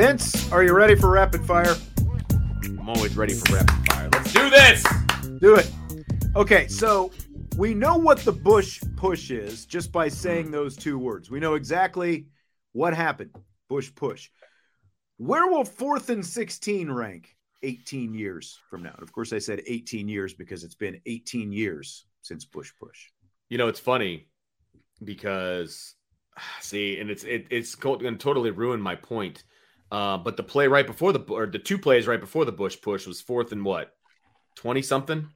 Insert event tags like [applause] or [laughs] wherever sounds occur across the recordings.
Vince, are you ready for rapid fire? I'm always ready for rapid fire. Let's do this. Do it. Okay, so we know what the Bush push is just by saying those two words. We know exactly what happened. Bush push. Where will fourth and 16 rank 18 years from now? And of course, I said 18 years because it's been 18 years since Bush push. You know, it's funny because [sighs] see, and it's it, it's going to totally ruin my point. Uh, but the play right before the or the two plays right before the Bush push was fourth and what, twenty something.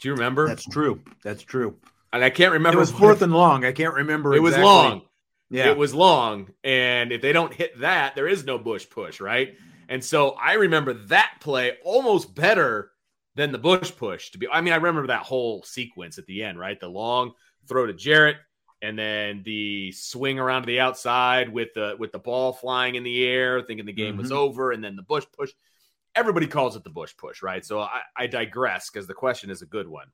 Do you remember? That's true. That's true. And I can't remember. It was fourth and long. I can't remember. It exactly. was long. Yeah. It was long. And if they don't hit that, there is no Bush push, right? And so I remember that play almost better than the Bush push. To be, I mean, I remember that whole sequence at the end, right? The long throw to Jarrett, and then the swing around to the outside with the with the ball flying in the air, thinking the game Mm-hmm. was over, and then the Bush push. Everybody calls it the Bush push, right? So I, I digress because the question is a good one.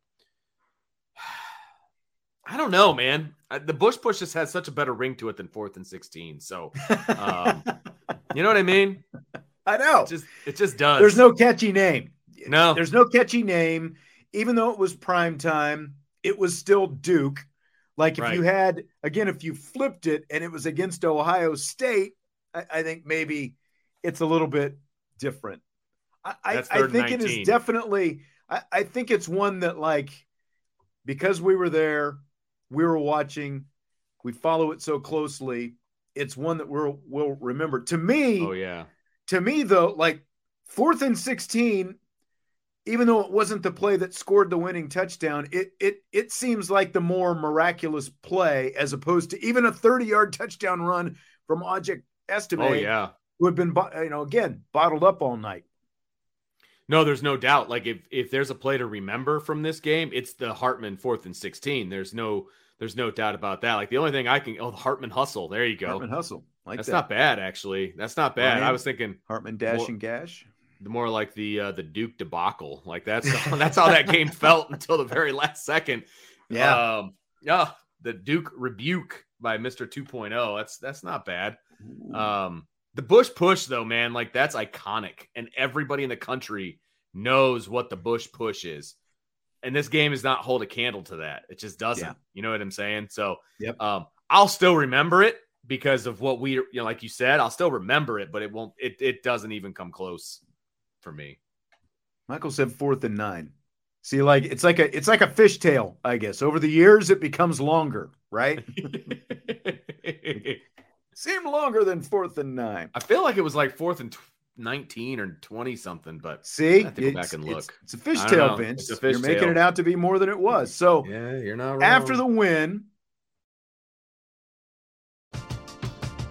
[sighs] I don't know, man. The Bush push just has such a better ring to it than fourth and sixteen. So, um, [laughs] you know what I mean? I know. It just it just does. There's no catchy name. no. There's no catchy name. Even though it was prime time, it was still Duke. Like if Right. you had again, if you flipped it and it was against Ohio State, I, I think maybe it's a little bit different. I, I, I think it 19. is definitely. I, I think it's one that like because we were there, we were watching, we follow it so closely. It's one that we'll we'll remember. To me, oh yeah. to me though like fourth and 16 even though it wasn't the play that scored the winning touchdown it it it seems like the more miraculous play as opposed to even a 30 yard touchdown run from Audric Estime Oh yeah. who had been you know again bottled up all night No, there's no doubt. Like if if there's a play to remember from this game, it's the Hartman fourth and sixteen. There's no there's no doubt about that. Like the only thing I can oh the Hartman hustle. There you go. Hartman hustle like That's that not bad actually. That's not bad. Ryan? I was thinking Hartman dash and gash more like the uh, the Duke debacle. Like that's [laughs] that's how that game felt until the very last second. yeah Um, yeah, the Duke rebuke by Mr. 2.0. That's that's not bad. Um, the Bush push though, man, like that's iconic, and everybody in the country knows what the Bush push is. And this game does not hold a candle to that. It just doesn't. Yeah. You know what I'm saying? So, Yep. um, I'll still remember it because of what we, you know, like you said, I'll still remember it, but it won't. It it doesn't even come close for me. Michael said fourth and nine see like it's like a it's like a fishtail i guess over the years it becomes longer right [laughs] seemed longer than fourth and nine I feel like it was like fourth and tw- 19 or 20 something, but See, I have to go back and look. It's, a I don't fishtail. Vince. It's a You're making it out to be more than it was. So yeah, you're not wrong. after the win,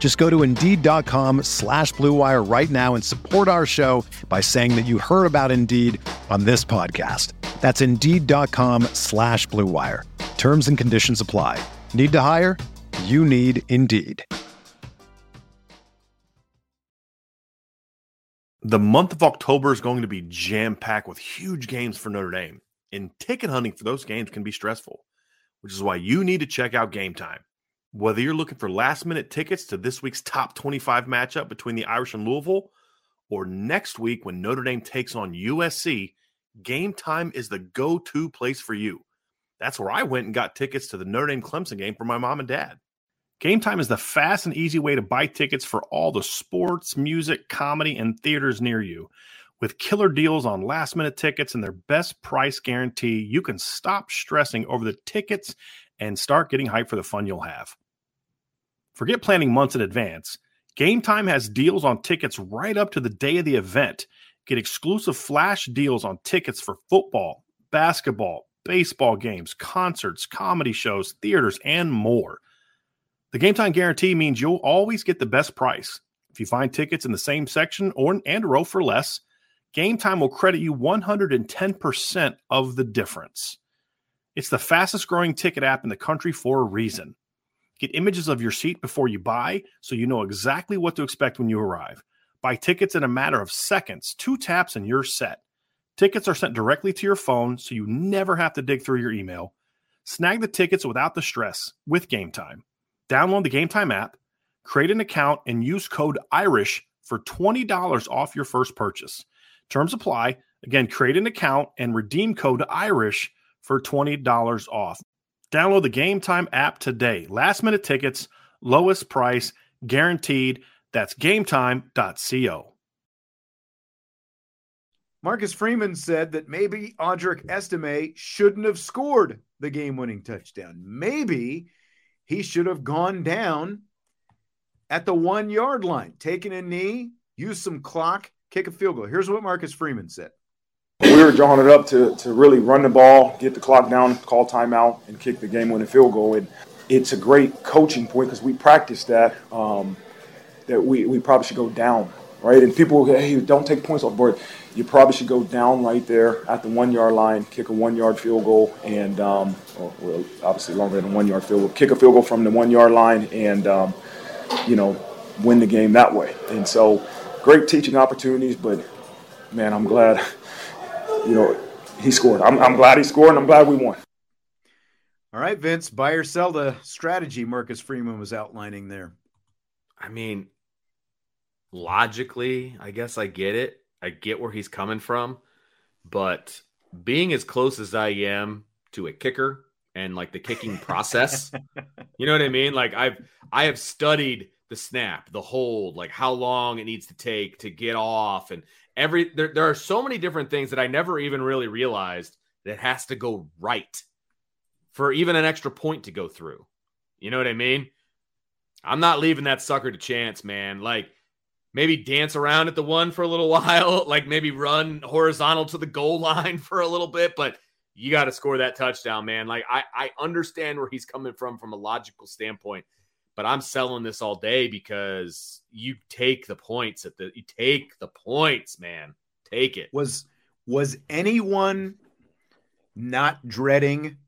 Just go to Indeed.com slash BlueWire right now and support our show by saying that you heard about Indeed on this podcast. That's Indeed.com slash BlueWire. Terms and conditions apply. Need to hire? You need Indeed. The month of October is going to be jam packed with huge games for Notre Dame, and ticket hunting for those games can be stressful, which is why you need to check out Game Time. Whether you're looking for last minute tickets to this week's top 25 matchup between the Irish and Louisville, or next week when Notre Dame takes on USC, Game Time is the go to place for you. That's where I went and got tickets to the Notre Dame Clemson game for my mom and dad. Game Time is the fast and easy way to buy tickets for all the sports, music, comedy, and theaters near you. With killer deals on last minute tickets and their best price guarantee, you can stop stressing over the tickets and start getting hyped for the fun you'll have. Forget planning months in advance. Game Time has deals on tickets right up to the day of the event. Get exclusive flash deals on tickets for football, basketball, baseball games, concerts, comedy shows, theaters, and more. The Game Time guarantee means you'll always get the best price. If you find tickets in the same section or and row for less, Game Time will credit you 110% of the difference. It's the fastest growing ticket app in the country for a reason. Get images of your seat before you buy so you know exactly what to expect when you arrive. Buy tickets in a matter of seconds, two taps, and you're set. Tickets are sent directly to your phone so you never have to dig through your email. Snag the tickets without the stress with Game Time. Download the Game Time app, create an account, and use code IRISH for $20 off your first purchase. Terms apply. Again, create an account and redeem code IRISH for $20 off. Download the Game Time app today. Last minute tickets, lowest price, guaranteed. That's gametime.co. Marcus Freeman said that maybe Audric Estime shouldn't have scored the game winning touchdown. Maybe he should have gone down at the one yard line, taken a knee, used some clock, kick a field goal. Here's what Marcus Freeman said. We were drawing it up to, to really run the ball, get the clock down, call timeout, and kick the game winning field goal. And it's a great coaching point because we practiced that, um, that we, we probably should go down, right? And people, hey, don't take points off board. You probably should go down right there at the one yard line, kick a one yard field goal, and um, well, obviously longer than one yard field goal, kick a field goal from the one yard line, and um, you know, win the game that way. And so, great teaching opportunities, but man, I'm glad, you know, he scored. I'm, I'm glad he scored, and I'm glad we won. All right, Vince, buy or sell the strategy Marcus Freeman was outlining there. I mean, logically, I guess I get it. I get where he's coming from, but being as close as I am to a kicker and like the kicking process, [laughs] you know what I mean? Like I've I have studied the snap, the hold, like how long it needs to take to get off and every there, there are so many different things that I never even really realized that has to go right for even an extra point to go through. You know what I mean? I'm not leaving that sucker to chance, man. Like maybe dance around at the one for a little [laughs] while, like maybe run horizontal to the goal line [laughs] for a little bit, but you got to score that touchdown, man. Like I, I understand where he's coming from from a logical standpoint, but I'm selling this all day because you take the points at the you take the points, man. Take it. Was was anyone not dreading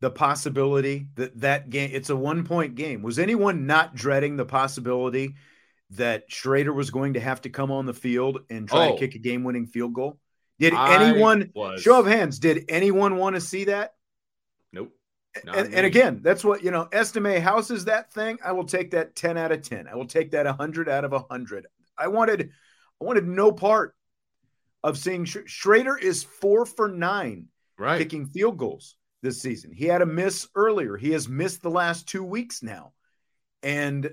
the possibility that that game it's a one point game was anyone not dreading the possibility that Shrader was going to have to come on the field and try oh, to kick a game winning field goal? Did anyone was... show of hands? Did anyone want to see that? And, and, again, that's what you know. Estime houses that thing. I will take that ten out of ten. I will take that hundred out of hundred. I wanted, I wanted no part of seeing Sh- Shrader is four for nine, right, kicking field goals. this season. He had a miss earlier. He has missed the last two weeks now, and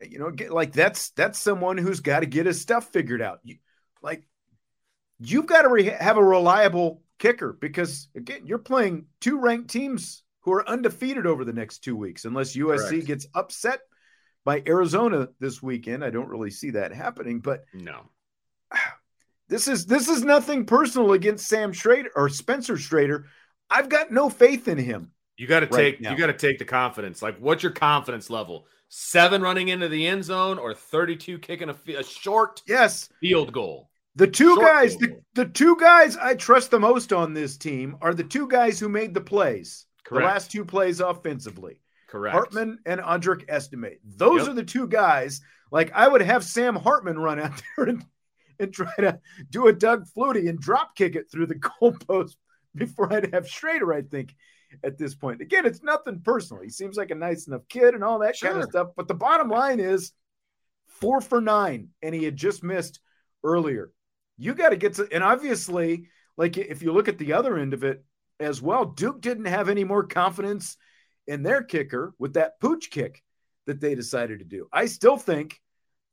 you know, like that's that's someone who's got to get his stuff figured out. You, like you've got to re- have a reliable kicker because again, you're playing two ranked teams who are undefeated over the next two weeks, unless USC Correct. gets upset by Arizona this weekend. I don't really see that happening, but no. [sighs] This is this is nothing personal against Sam Shrader or Spencer Shrader. I've got no faith in him. You got to right take now. you got to take the confidence. Like, what's your confidence level? Seven running into the end zone or thirty-two kicking a, a short yes field goal. The two short guys, the, the two guys I trust the most on this team are the two guys who made the plays. Correct. The last two plays offensively. Correct. Hartman and Audric Estime. Those yep. are the two guys. Like I would have Sam Hartman run out [laughs] there and and try to do a Doug Flutie and drop kick it through the [laughs] goalpost before I'd have Shrader, I think, at this point. Again, it's nothing personal. He seems like a nice enough kid and all that sure. kind of stuff. But the bottom line is four for nine, and he had just missed earlier. You got to get to, and obviously, like if you look at the other end of it as well, Duke didn't have any more confidence in their kicker with that pooch kick that they decided to do. I still think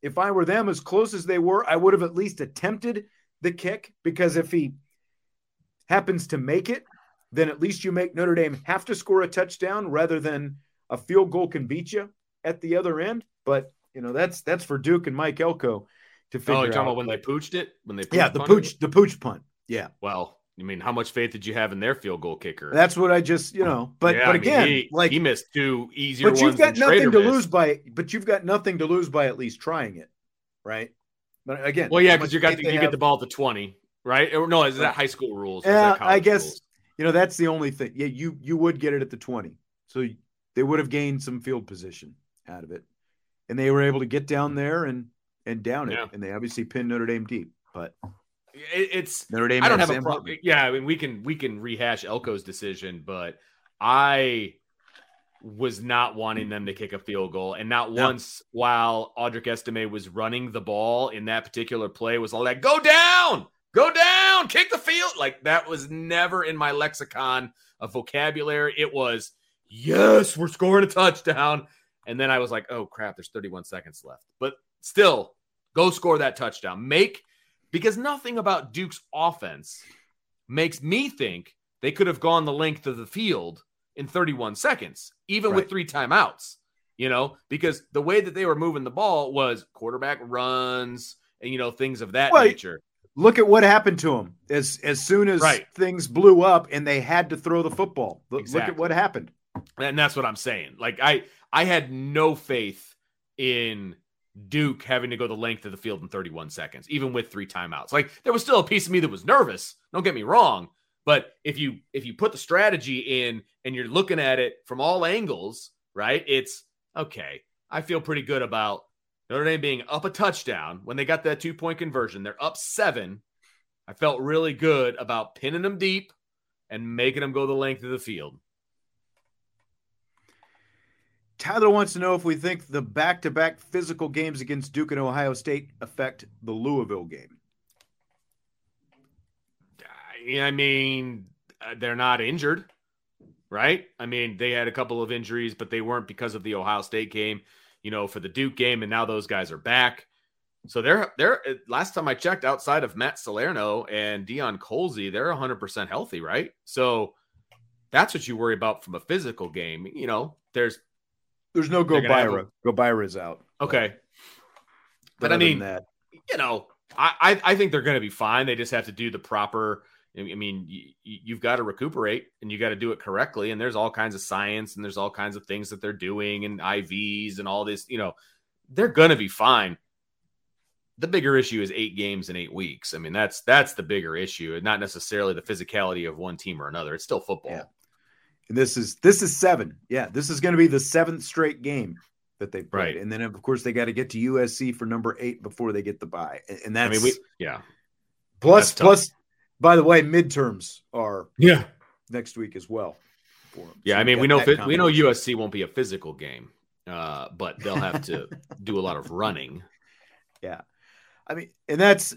if I were them, as close as they were, I would have at least attempted the kick because if he happens to make it, then at least you make Notre Dame have to score a touchdown rather than a field goal can beat you at the other end. But you know that's that's for Duke and Mike Elko to figure. Oh, you're talking out. about when they pooched it? When they yeah the pooch the pooch punt yeah. Well, I mean, how much faith did you have in their field goal kicker? That's what I just, you know, but yeah, but I again, he, like he missed two easier. But you've got nothing to missed. lose by. But you've got nothing to lose by at least trying it, right? But again, well, yeah, because you got the, you have, get the ball at the twenty, right? Or, no, is that high school rules? Yeah, I guess rules? you know that's the only thing. Yeah, you you would get it at the twenty, so they would have gained some field position out of it, and they were able to get down there and and down it, and they obviously pinned Notre Dame deep, but it's Notre Dame. I don't have Sam a problem. Yeah, I mean we can we can rehash Elko's decision, but I was not wanting them to kick a field goal, and not no. once while Audric Estime was running the ball in that particular play was all that go down, go down, kick the field. Like that was never in my lexicon of vocabulary. It was yes, we're scoring a touchdown, and then I was like, oh crap, there's 31 seconds left, but still go score that touchdown. Make because nothing about Duke's offense makes me think they could have gone the length of the field in 31 seconds, even right. with three timeouts, you know, because the way that they were moving the ball was quarterback runs and, you know, things of that nature. Look at what happened to them as as soon as right. things blew up and they had to throw the football. Look, exactly. look at what happened. And that's what I'm saying. Like I I had no faith in Duke having to go the length of the field in 31 seconds, even with three timeouts. Like there was still a piece of me that was nervous. Don't get me wrong, but if you if you put the strategy in and you're looking at it from all angles, right? It's okay. I feel pretty good about Notre Dame being up a touchdown when they got that two point conversion. They're up seven. I felt really good about pinning them deep and making them go the length of the field. Tyler wants to know if we think the back to back physical games against Duke and Ohio State affect the Louisville game. I mean, uh, they're not injured, right? I mean, they had a couple of injuries, but they weren't because of the Ohio State game, you know, for the Duke game, and now those guys are back. So they're they're last time I checked, outside of Matt Salerno and Deion Colzie, they're 100 percent healthy, right? So that's what you worry about from a physical game. You know, there's there's no Gobaira. A... Gobaira's out. Okay. But, but I mean, that. you know, I, I, I think they're going to be fine. They just have to do the proper. I mean, you, you've got to recuperate and you got to do it correctly. And there's all kinds of science and there's all kinds of things that they're doing and IVs and all this. You know, they're going to be fine. The bigger issue is eight games in eight weeks. I mean, that's that's the bigger issue, and not necessarily the physicality of one team or another. It's still football. Yeah. And this is this is seven. Yeah, this is going to be the seventh straight game that they played, right. and then of course they got to get to USC for number eight before they get the bye, and that's I mean, we, yeah. Plus, plus, by the way, midterms are yeah next week as well. Yeah, so I mean we know we know USC won't be a physical game, uh, but they'll have to [laughs] do a lot of running. Yeah, I mean, and that's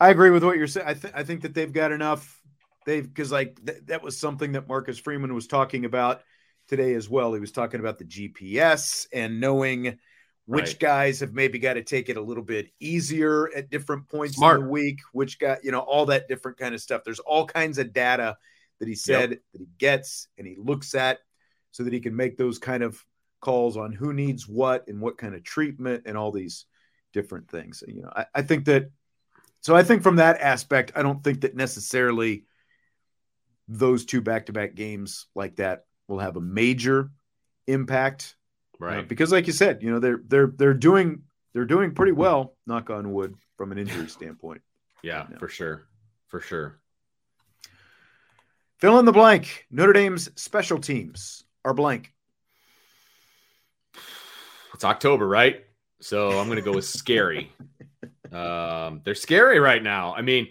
I agree with what you're saying. I think I think that they've got enough they've because like th- that was something that Marcus Freeman was talking about today as well. He was talking about the GPS and knowing which Right. guys have maybe got to take it a little bit easier at different points Smart. in the week, which got, you know, all that different kind of stuff. There's all kinds of data that he said that he gets and he looks at so that he can make those kind of calls on who needs what and what kind of treatment and all these different things. You know, I, I think that so I think from that aspect, I don't think that necessarily those two back-to-back games like that will have a major impact uh, Right. because like you said, you know, they're they're they're doing they're doing pretty well, knock on wood, from an injury standpoint. Yeah, No. for sure. For sure. Fill in the blank. Notre Dame's special teams are blank. It's October, right? So I'm going to go with scary. [laughs] um, they're scary right now. I mean,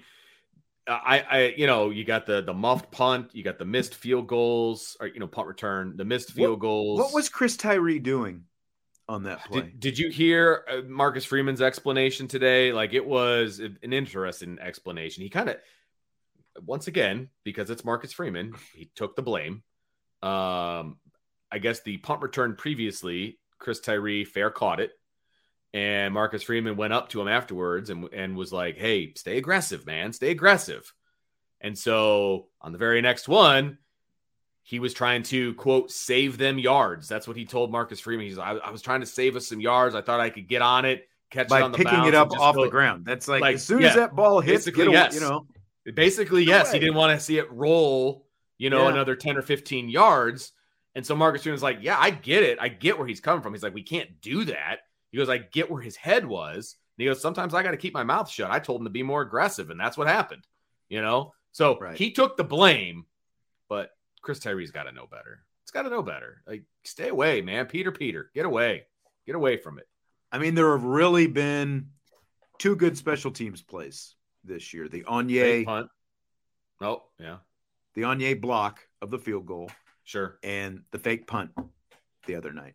I, I, you know, you got the the muffed punt, you got the missed field goals, or you know, punt return, the missed field goals. What was Chris Tyree doing on that play? Did, did you hear uh, Marcus Freeman's explanation today? Like it was an interesting explanation. He kind of, once again, because it's Marcus Freeman, he took the blame. Um, I guess the punt return previously, Chris Tyree fair caught it, and Marcus Freeman went up to him afterwards and and was like, "Hey, stay aggressive, man, stay aggressive." And so on the very next one, he was trying to quote save them yards. That's what he told Marcus Freeman. He's I, I was trying to save us some yards. I thought I could get on it, catch By it on the picking it up off go- the ground. That's like, Like, as soon as that ball hits, get away, yes. you know. Basically, yes, he didn't want to see it roll, you know, Yeah. another 10 or 15 yards. And so Marcus Freeman's like, Yeah, I get it. I get where he's coming from. He's like, We can't do that. He goes, I get where his head was. And he goes, Sometimes I got to keep my mouth shut. I told him to be more aggressive, and that's what happened, you know? So Right. he took the blame, but Chris Tyree's got to know better. It's got to know better. Like, stay away, man. Peter, Peter, get away. Get away from it. I mean, there have really been two good special teams plays this year. The Onyé, punt. Oh, yeah, the Onyé block of the field goal, sure. and the fake punt the other night.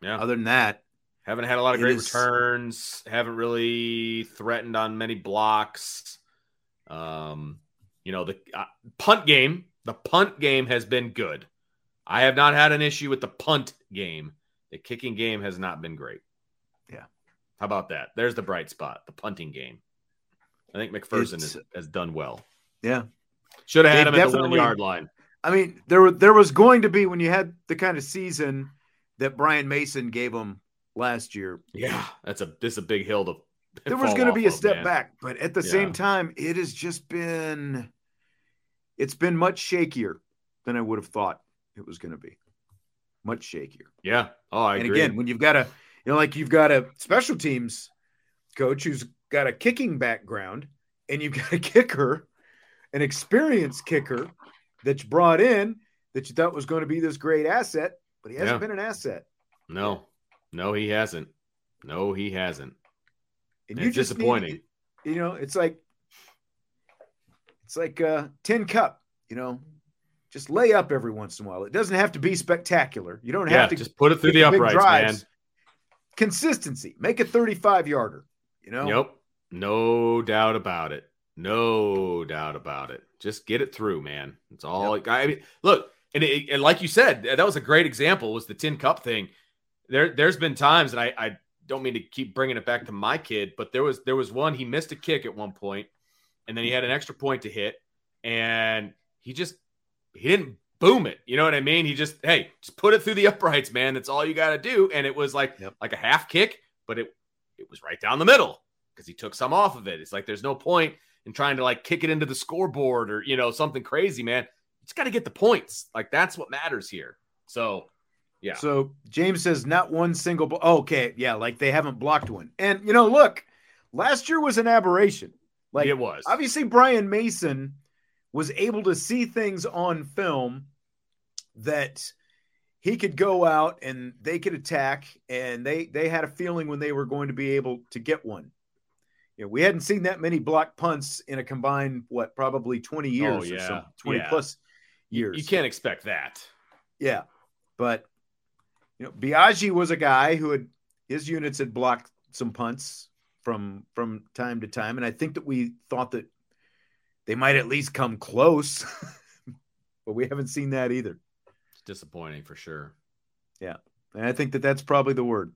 Yeah. Other than that, Haven't had a lot of It great is- returns. Haven't really threatened on many blocks. Um, you know the uh, punt game. The punt game has been good. I have not had an issue with the punt game. The kicking game has not been great. Yeah. How about that? There's the bright spot. The punting game. I think McFerson has, has done well. yeah. Should have had They've him at the one yard line. I mean, there were there was going to be when you had the kind of season that Brian Mason gave him last year. Yeah, that's a this is a big hill to. [laughs] There was going to be a step man. back, but at the Yeah. same time, it has just been it's been much shakier than I would have thought it was going to be. Much shakier. Yeah. Oh, I and agree. again, when you've got a, you know, like you've got a special teams coach who's got a kicking background, and you've got a kicker, an experienced kicker that you brought in that you thought was going to be this great asset, but he hasn't Yeah. been an asset. No, no, he hasn't. No, he hasn't. And It's just need- disappointing. you know, it's like it's like a tin cup. You know, just lay up every once in a while. It doesn't have to be spectacular. You don't Yeah, have to just put it through the uprights, man. Consistency. Make a 35 yarder. You know, Yep. No doubt about it. No doubt about it. Just get it through, man. It's all. I mean, look, and, it, and like you said, that was a great example. Was the tin cup thing? There, there's been times, and I, I don't mean to keep bringing it back to my kid, but there was there was one he missed a kick at one point, and then he had an extra point to hit, and he just he didn't boom it. You know what I mean? He just hey, just put it through the uprights, man. That's all you got to do. And it was like Yep. like a half kick, but it it was right down the middle because he took some off of it. It's like there's no point in trying to like kick it into the scoreboard or you know something crazy, man. You just got to get the points. Like that's what matters here. So yeah, So James says not one single. Okay, yeah, like they haven't blocked one. And you know, look, last year was an aberration. Like it was. obviously Brian Mason was able to see things on film that he could go out and they could attack and they they had a feeling when they were going to be able to get one. You know, we hadn't seen that many block punts in a combined what probably 20 years Oh, or yeah. so 20 Yeah. plus years. You can't expect that. Yeah. But you know, Biagi was a guy who had his units had blocked some punts from from time to time. And I think that we thought that they might at least come close. [laughs] but we haven't seen that either. It's disappointing for sure. Yeah. And I think that that's probably the word.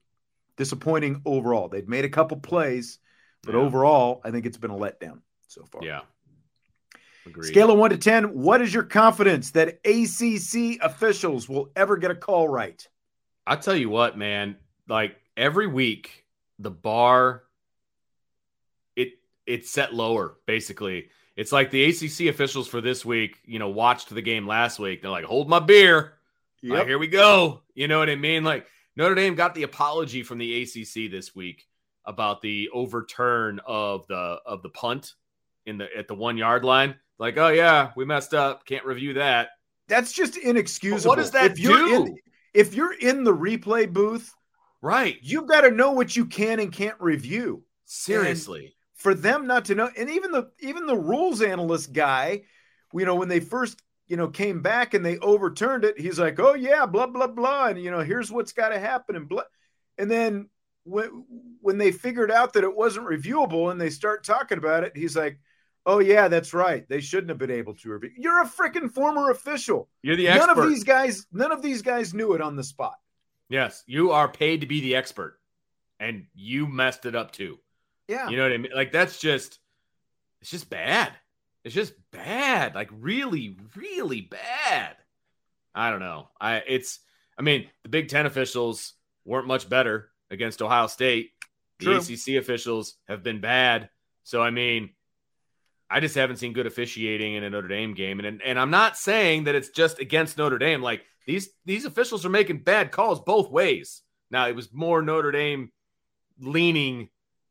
Disappointing overall. They've made a couple plays, but Yeah. overall, I think it's been a letdown so far. Yeah. Agreed. Scale of one to 10, what is your confidence that ACC officials will ever get a call right? I tell you what, man, like every week the bar it it's set lower basically. It's like the ACC officials for this week, you know, watched the game last week. They're like, "Hold my beer. Like, here we go." You know what I mean? Like Notre Dame got the apology from the ACC this week about the overturn of the of the punt in the at the 1-yard line. Like, "Oh yeah, we messed up. Can't review that." That's just inexcusable. What does that if do? If you're in the replay booth, Right. you've got to know what you can and can't review. Seriously. For them not to know, and even the even the rules analyst guy, you know, when they first you know came back and they overturned it, he's like, "Oh yeah, blah blah blah," and you know, here's what's got to happen, and blah. And then when when they figured out that it wasn't reviewable and they start talking about it, he's like, "Oh yeah, that's right. They shouldn't have been able to review." You're a freaking former official. You're the expert. None of these guys, none of these guys knew it on the spot. Yes, you are paid to be the expert, and you messed it up too. Yeah. You know what I mean? Like that's just, it's just bad. It's just bad. Like really, really bad. I don't know. I it's. I mean, the Big Ten officials weren't much better against Ohio State. The True. ACC officials have been bad. So I mean, I just haven't seen good officiating in a Notre Dame game, and and I'm not saying that it's just against Notre Dame. Like these these officials are making bad calls both ways. Now it was more Notre Dame leaning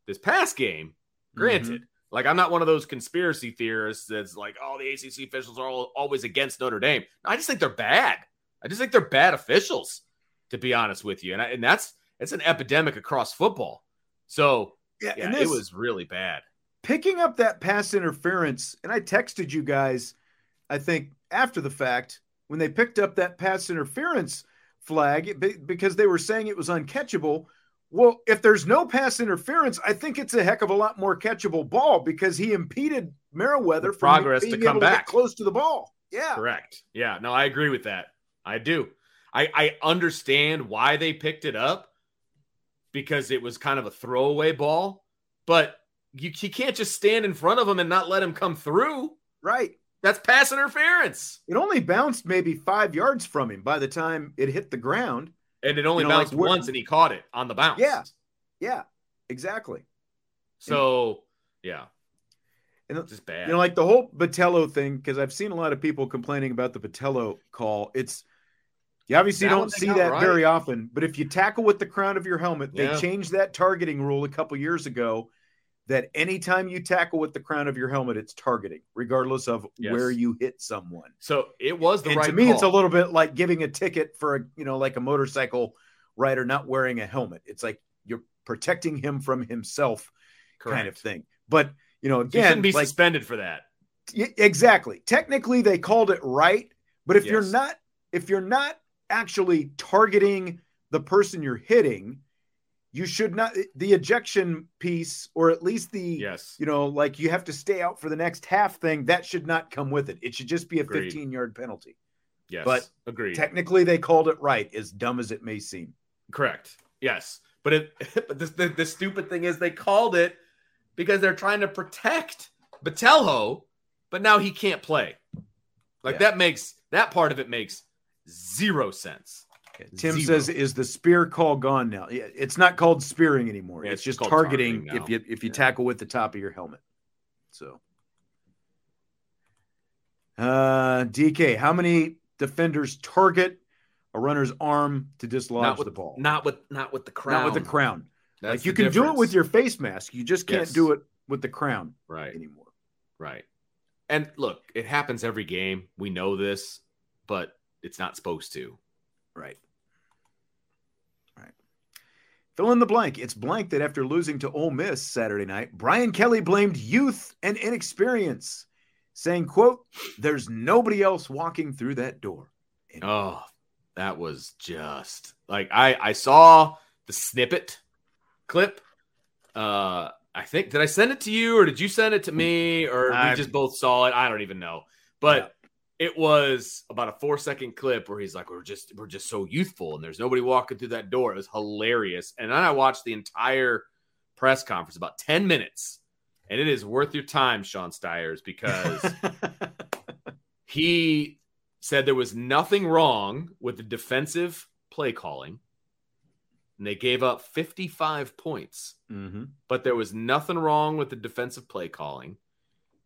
this past game. Granted, mm-hmm. like I'm not one of those conspiracy theorists that's like, oh, the ACC officials are all, always against Notre Dame. I just think they're bad. I just think they're bad officials, to be honest with you, and I, and that's it's an epidemic across football. So Yeah, yeah, and it was really bad. Picking up that pass interference, and I texted you guys, I think after the fact, when they picked up that pass interference flag because they were saying it was uncatchable. Well, if there's no pass interference, I think it's a heck of a lot more catchable ball because he impeded Merriweather With from progress to come able to back. close to the ball. Yeah, Correct. Yeah. No, I agree with that. I do. I, I understand why they picked it up because it was kind of a throwaway ball, but you, you can't just stand in front of him and not let him come through. right. That's pass interference. It only bounced maybe five yards from him by the time it hit the ground. And it only You know, bounced where- once and he caught it on the bounce. Yeah. Yeah, exactly. So, yeah. And Just bad. You know, like the whole Botelho thing, because I've seen a lot of people complaining about the Botelho call. It's you obviously That don't see that right. very often, but if you tackle with the crown of your helmet, Yeah. they changed that targeting rule a couple years ago that anytime you tackle with the crown of your helmet, it's targeting, regardless of Yes. where you hit someone. so it was the and right to me, it's a little bit like giving a ticket for a you know, like a motorcycle rider not wearing a helmet. It's like you're protecting him from himself, kind of thing. But you know, So you again, shouldn't be like suspended for that. Y- exactly technically they called it right but if you're not if you're not actually targeting the person you're hitting you should not the ejection piece or at least the Yes. you know like you have to stay out for the next half thing that should not come with it it should just be a Agreed. 15 yard penalty Yes. but agreed. technically they called it right as dumb as it may seem Correct. Yes. But it [laughs] but this, the, the stupid thing is they called it because they're trying to protect Botelho, but now he can't play. Like Yeah. that makes that part of it makes zero sense. Tim Zero. says is the spear call gone now it's not called spearing anymore Yeah, it's, it's just targeting, targeting if you if you Yeah. tackle with the top of your helmet so uh dk how many defenders target a runner's arm to dislodge with the ball Not with not with the crown. not with the crown That's like you can do it with your face mask you just can't Yes. do it with the crown right. anymore Right. And look, it happens every game. We know this, but it's not supposed to. Right. Fill in the blank. It's blank that after losing to Ole Miss Saturday night, Brian Kelly blamed youth and inexperience, saying, quote, there's nobody else walking through that door. Oh, that was just like I I saw the snippet clip. Uh I think did I send it to you or did you send it to me or I- we just both saw it? I don't even know. But it was about a four second clip where he's like, We're just we're just so youthful and there's nobody walking through that door. It was hilarious. And then I watched the entire press conference, about 10 minutes. And it is worth your time, Sean Stires, because [laughs] he said there was nothing wrong with the defensive play calling. And they gave up 55 points Mhm. but there was nothing wrong with the defensive play calling.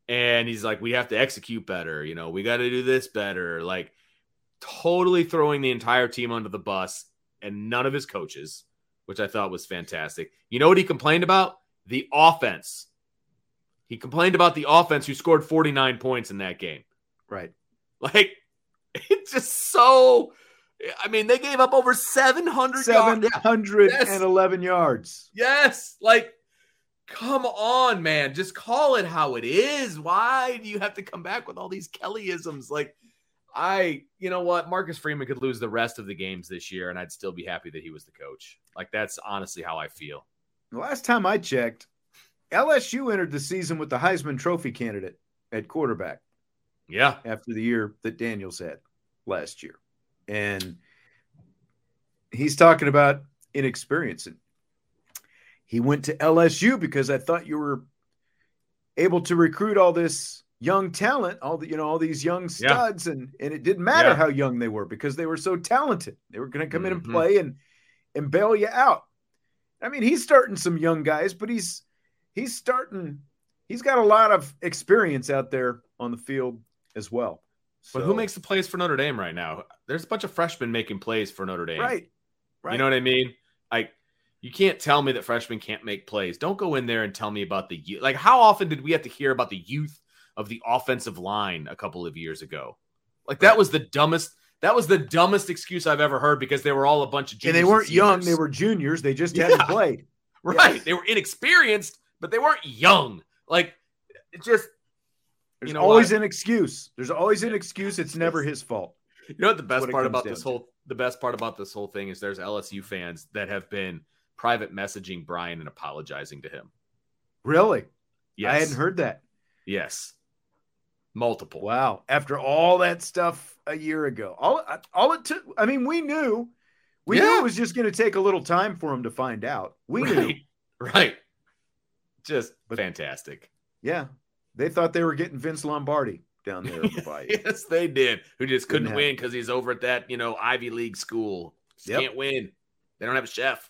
And he's like, we have to execute better. You know, we got to do this better. Like, totally throwing the entire team under the bus and none of his coaches, which I thought was fantastic. You know what he complained about? The offense. He complained about the offense who scored 49 points in that game. Right. [laughs] Like, it's just so. I mean, they gave up over 700 yards. 711 yards. Yes. Like, come on, man. Just call it how it is. Why do you have to come back with all these Kellyisms? Like, I, you know what? Marcus Freeman could lose the rest of the games this year, and I'd still be happy that he was the coach. Like, that's honestly how I feel. The last time I checked, LSU entered the season with the Heisman Trophy candidate at quarterback Yeah. after the year that Daniels had last year. And he's talking about inexperience. He went to LSU because I thought you were able to recruit all this young talent, all the you know, all these young studs, and and it didn't matter Yeah. how young they were because they were so talented. They were going to come in and Mhm. play and and bail you out. I mean, he's starting some young guys, but he's he's starting. He's got a lot of experience out there on the field as well. But who makes the plays for Notre Dame right now? There's a bunch of freshmen making plays for Notre Dame. right? Right. You know what I mean? Like, you can't tell me that freshmen can't make plays. Don't go in there and tell me about the youth. Like, how often did we have to hear about the youth of the offensive line a couple of years ago? Like, that was the dumbest. That was the dumbest excuse I've ever heard because they were all a bunch of and they weren't young; they were juniors. They just Yeah. hadn't [laughs] played. right. yes. They were inexperienced, but they weren't young. Like, it just There's You know always what? an excuse. There's always an excuse. It's never his fault. You know what the best what part about this to. whole the best part about this whole thing is there's LSU fans that have been private messaging Brian and apologizing to him. Really? Yes. I hadn't heard that. Yes. Multiple. Wow. After all that stuff a year ago, all uh, all it took. I mean, we knew, we knew it was just going to take a little time for him to find out. We knew. right. [laughs] Right. Just But- fantastic. Yeah, they thought they were getting Vince Lombardi down there. the [laughs] yes, they did. Who just Couldn't couldn't win because he's over at that, you know, Ivy League school. Yep. Can't win. They don't have a chef.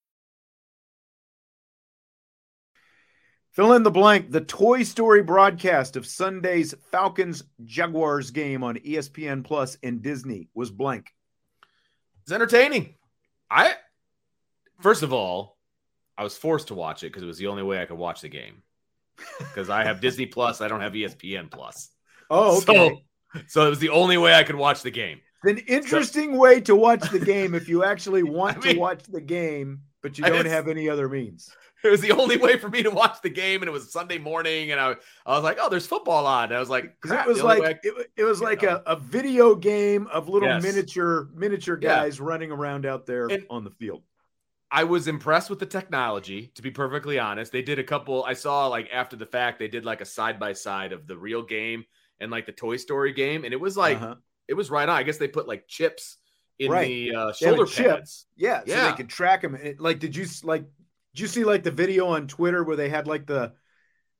Fill in the blank. The Toy Story broadcast of Sunday's Falcons Jaguars game on ESPN Plus and Disney was blank. It's entertaining. I first of all, I was forced to watch it because it was the only way I could watch the game. Because I have Disney Plus, I don't have ESPN Plus. Oh, okay. So so it was the only way I could watch the game. It's an interesting way to watch the game if you actually [laughs] want I mean- to watch the game, but you don't have any other means. [laughs] It was the only way for me to watch the game, and it was Sunday morning, and I, I was like, "Oh, there's football on." And I was like, Because "Crap, it was like way it, it was like know. a, a video game of little Yes. miniature miniature Yeah. guys running around out there And- on the field. I was impressed with the technology, to be perfectly honest. They did a couple, I saw like after the fact, they did like a side by side of the real game and like the Toy Story game. And it was like, Uh-huh. it was right on. I guess they put like chips in Right. the uh, shoulder chip. pads. Yeah, so Yeah. they could track them. like, did you like? Did you see like the video on Twitter where they had like the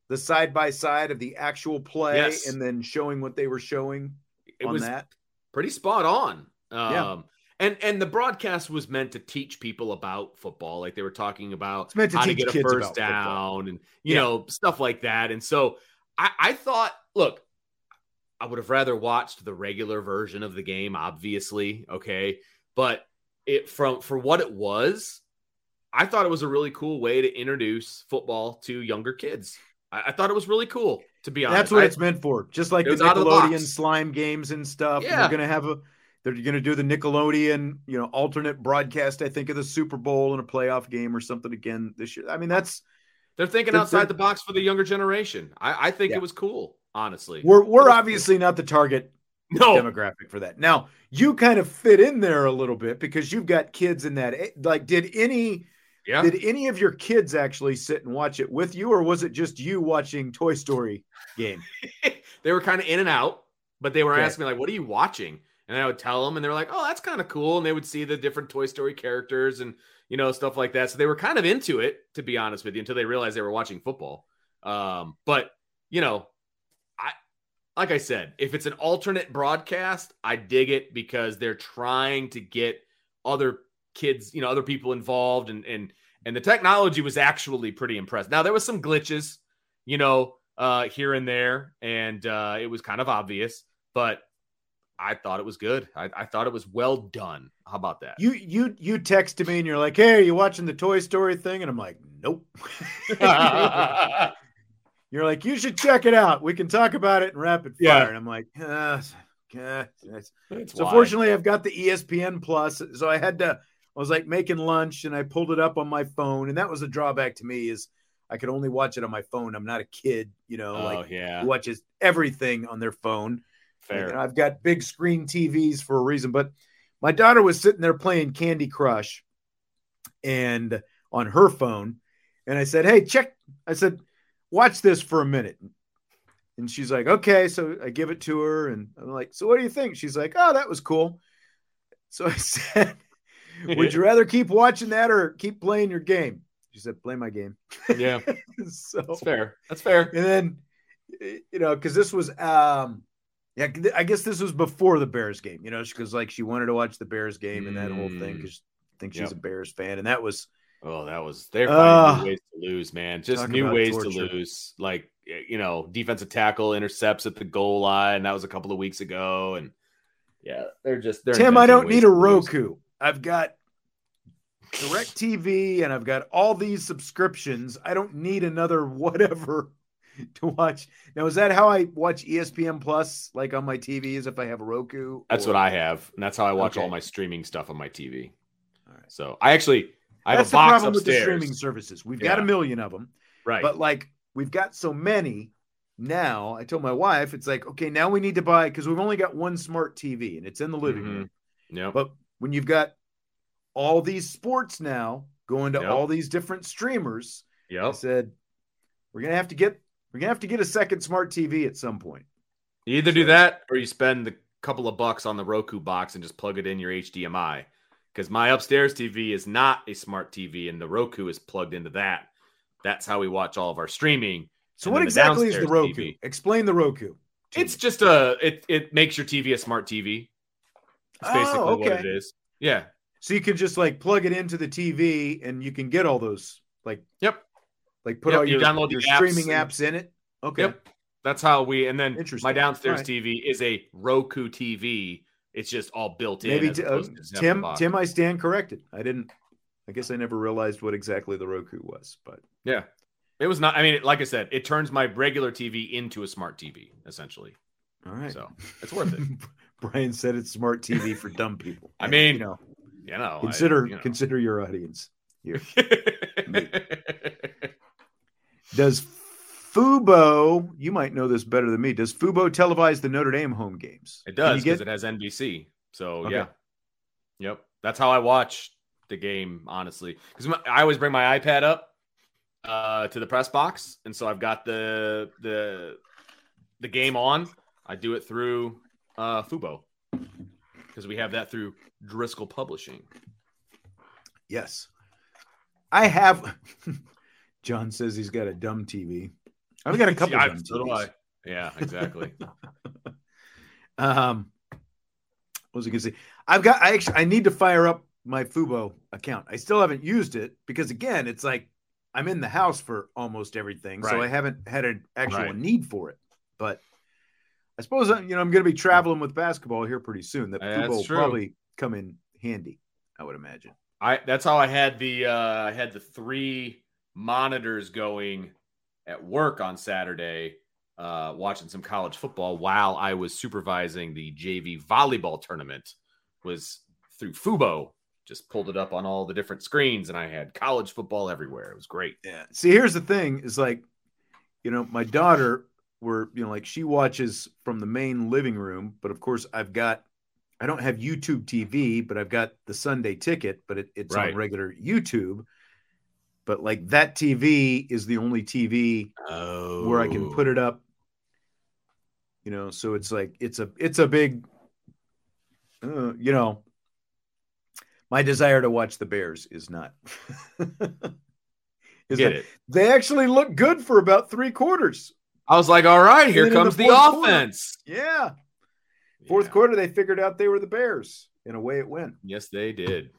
the side by side of the actual play Yes. and then showing what they were showing It on was that? pretty spot on. Um, Yeah. And and the broadcast was meant to teach people about football, like they were talking about to how to get a first about football. down and you Yeah. know stuff like that. And so I, I thought, look, I would have rather watched the regular version of the game, obviously, okay, but it from for what it was, I thought it was a really cool way to introduce football to younger kids. I, I thought it was really cool, to be honest. That's what I- it's meant for. Just like the of the Nickelodeon slime games and stuff. Yeah. they're gonna have a they're gonna do the Nickelodeon, you know, alternate broadcast, I think, of the Super Bowl and a playoff game or something again this year. I mean, that's They're thinking They're- outside they're- the box for the younger generation. I, I think Yeah. it was cool, honestly. we're we're was cool. obviously not the target no. demographic for that. Now, you kind of fit in there a little bit because you've got kids in that. Like, did any Yeah. did any of your kids actually sit and watch it with you, or was it just you watching Toy Story game? [laughs] they were kind of in and out, but they were Okay. asking me like, "What are you watching?" And I would tell them, and they were like, "Oh, that's kind of cool." And they would see the different Toy Story characters and you know stuff like that. So they were kind of into it, to be honest with you, until they realized they were watching football. Um, but you know, I like I said, if it's an alternate broadcast, I dig it because they're trying to get other kids, you know, other people involved, and and and the technology was actually pretty impressive. Now there was some glitches, you know, uh, here and there, and uh, it was kind of obvious, but I thought it was good. I, I thought it was well done. How about that? You you you texted me and you're like, "Hey, are you watching the Toy Story thing?" And I'm like, "Nope." [laughs] you're like, "You should check it out. We can talk about it in rapid fire." Yeah. And I'm like, That's So why. fortunately, I've got the ESPN Plus. So I had to. I was like making lunch and I pulled it up on my phone, and that was a drawback to me is I could only watch it on my phone. I'm not a kid, you know, oh like yeah, who watches everything on their phone. fair. And I've got big screen TVs for a reason. But my daughter was sitting there playing Candy Crush and on her phone. And I said, Hey, check. I said, watch this for a minute. And she's like, Okay. So I give it to her. And I'm like, So what do you think? She's like, Oh, that was cool. So [laughs] I said, Would you rather keep watching that or keep playing your game? She said, Play my game. yeah, [laughs] so that's fair. That's fair. and then you know because this was um yeah i guess this was before the bears game you know because like she wanted to watch the bears game and that whole thing Mm. because i think she's Yep. a bears fan and that was Oh, that was they're finding new ways to lose, man. Just new ways to lose. Like you know, defensive tackle intercepts at the goal line. That was a couple of weeks ago, and yeah, they're just they're. tim i don't need a Roku. lose. I've got direct tv and i've got all these subscriptions i don't need another [laughs] whatever to watch now is that how i watch espn plus like on my tv is if i have a roku That's or- what I have, and that's how I watch all my streaming stuff on my TV. All right. So I actually I have that's a the box problem with the streaming services we've got a million of them right? But like we've got so many now. I told my wife, it's like, okay, now we need to buy because we've only got one smart TV and it's in the living Mhm. room. yep. But when you've got all these sports now going to Yep. all these different streamers, I said, we're gonna have to get we're gonna have to get a second smart TV at some point. You either do that or you spend the couple of bucks on the Roku box and just plug it in your HDMI. Because my upstairs TV is not a smart TV, and the Roku is plugged into that. That's how we watch all of our streaming. So And what exactly is the Roku? TV. Explain the Roku. to It's just a it it makes your TV a smart TV. That's Oh, basically what it is. Yeah. so you can just like plug it into the TV and you can get all those like Yep. like put Yep, all you your, download your apps streaming and- apps in it. Okay. Yep. That's how we and then my downstairs right. TV is a Roku TV. It's just all built in. Maybe as t- uh, opposed to just having a Tim. Tim, I stand corrected. I didn't. I guess I never realized what exactly the Roku was, but Yeah. It was not. I mean, like I said, it turns my regular TV into a smart TV, essentially. All right. So it's worth it. [laughs] Brian said it's smart TV for dumb people. [laughs] I mean, you know, You know, I- consider you know. consider your audience here. [laughs] Does Fubo? You might know this better than me. Does Fubo televise the Notre Dame home games? It does because get- it has NBC. So Okay. yeah, yep. That's how I watch the game, honestly. Because I always bring my iPad up uh, to the press box, and so I've got the the the game on. I do it through uh, Fubo because we have that through Driskell Publishing. Yes. I have. [laughs] John says he's got a dumb TV. I've got a [laughs] couple Yeah, so do TVs. I. Yeah, exactly. [laughs] Um, what was I to say? I've got. I actually. I need to fire up my Fubo account. I still haven't used it because again, it's like I'm in the house for almost everything, so I haven't had an actual Right. need for it. But I suppose uh, you know I'm going to be traveling with basketball here pretty soon. That Yeah, will probably come in handy. I would imagine. I that's how I had the uh I had the three monitors going at work on Saturday, uh watching some college football while I was supervising the JV volleyball tournament was through Fubo. Just pulled it up on all the different screens and I had college football everywhere. It was great. Yeah. See, here's the thing: is like, you know, my daughter, were you know, like she watches from the main living room, but of course, I've got, I don't have YouTube TV, but I've got the Sunday ticket, but it, it's Right. on regular YouTube. But like that TV is the only TV Oh where I can put it up. You know, so it's like it's a it's a big, uh, you know. My desire to watch the Bears is not. [laughs] is get not- it. they actually look good for about three quarters. I was like, all right, here And comes the the, fourth quarter- offense. Yeah. Fourth Yeah. quarter, they figured out they were the Bears. In a way, it went. Yes, they did.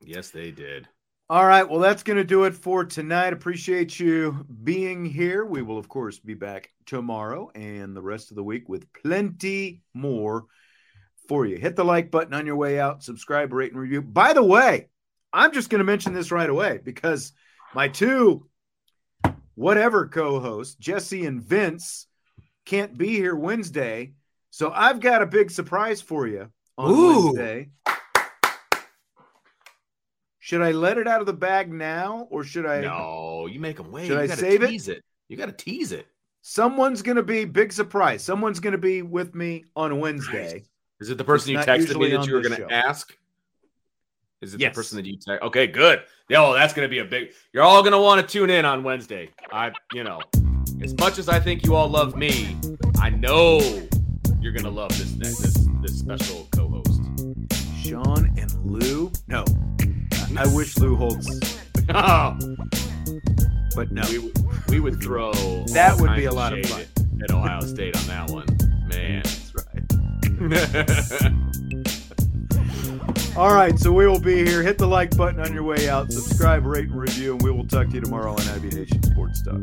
Yes, they did. All right. Well, that's going to do it for tonight. Appreciate you being here. We will, of course, be back tomorrow and the rest of the week with plenty more for you. Hit the like button on your way out, subscribe, rate, and review. By the way, I'm just going to mention this right away because my two whatever co host, Jesse and Vince, can't be here Wednesday. So I've got a big surprise for you on Ooh. Wednesday. Should I let it out of the bag now or should I? No, you make them wait. Should you I gotta save it? tease it? You got to tease it. Someone's going to be big surprise. Someone's going to be with me on Wednesday. Is it the person you texted me that you were going to ask? Is it Yes. the person that you text? Okay, good. Oh, that's going to be a big. You're all going to want to tune in on Wednesday. I, you know, as much as I think you all love me, I know you're going to love this next this this special co-host. Sean and Lou. No, I, I wish Lou Holtz, Oh, [laughs] but no. we would- we would throw That would be a lot of fun. at- at Ohio State on that one, man. That's right. [laughs] All right, so we will be here. Hit the like button on your way out. Subscribe, rate, and review, and we will talk to you tomorrow on IB Nation Sports Talk.